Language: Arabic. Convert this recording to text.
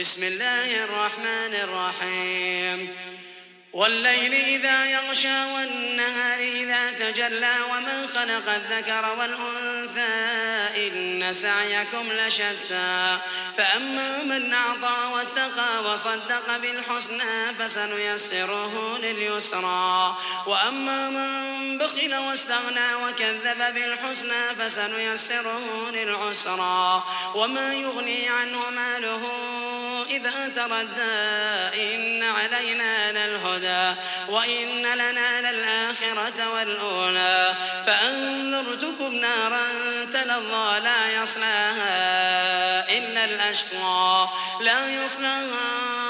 بسم الله الرحمن الرحيم. والليل إذا يغشى والنهار إذا تجلى ومن خلق الذكر والأنثى إن سعيكم لشتى. فأما من أعطى واتقى وصدق بالحسنى فسنيسره لليسرى. وأما من بخل واستغنى وكذب بالحسنى فسنيسره للعسرى. وما يغني عنه ماله إذا تردى إن علينا للهدى وإن لنا للآخرة والأولى فأنذرتكم نارا تلظى لا يصلاها إلا الأشقى لا يصلاها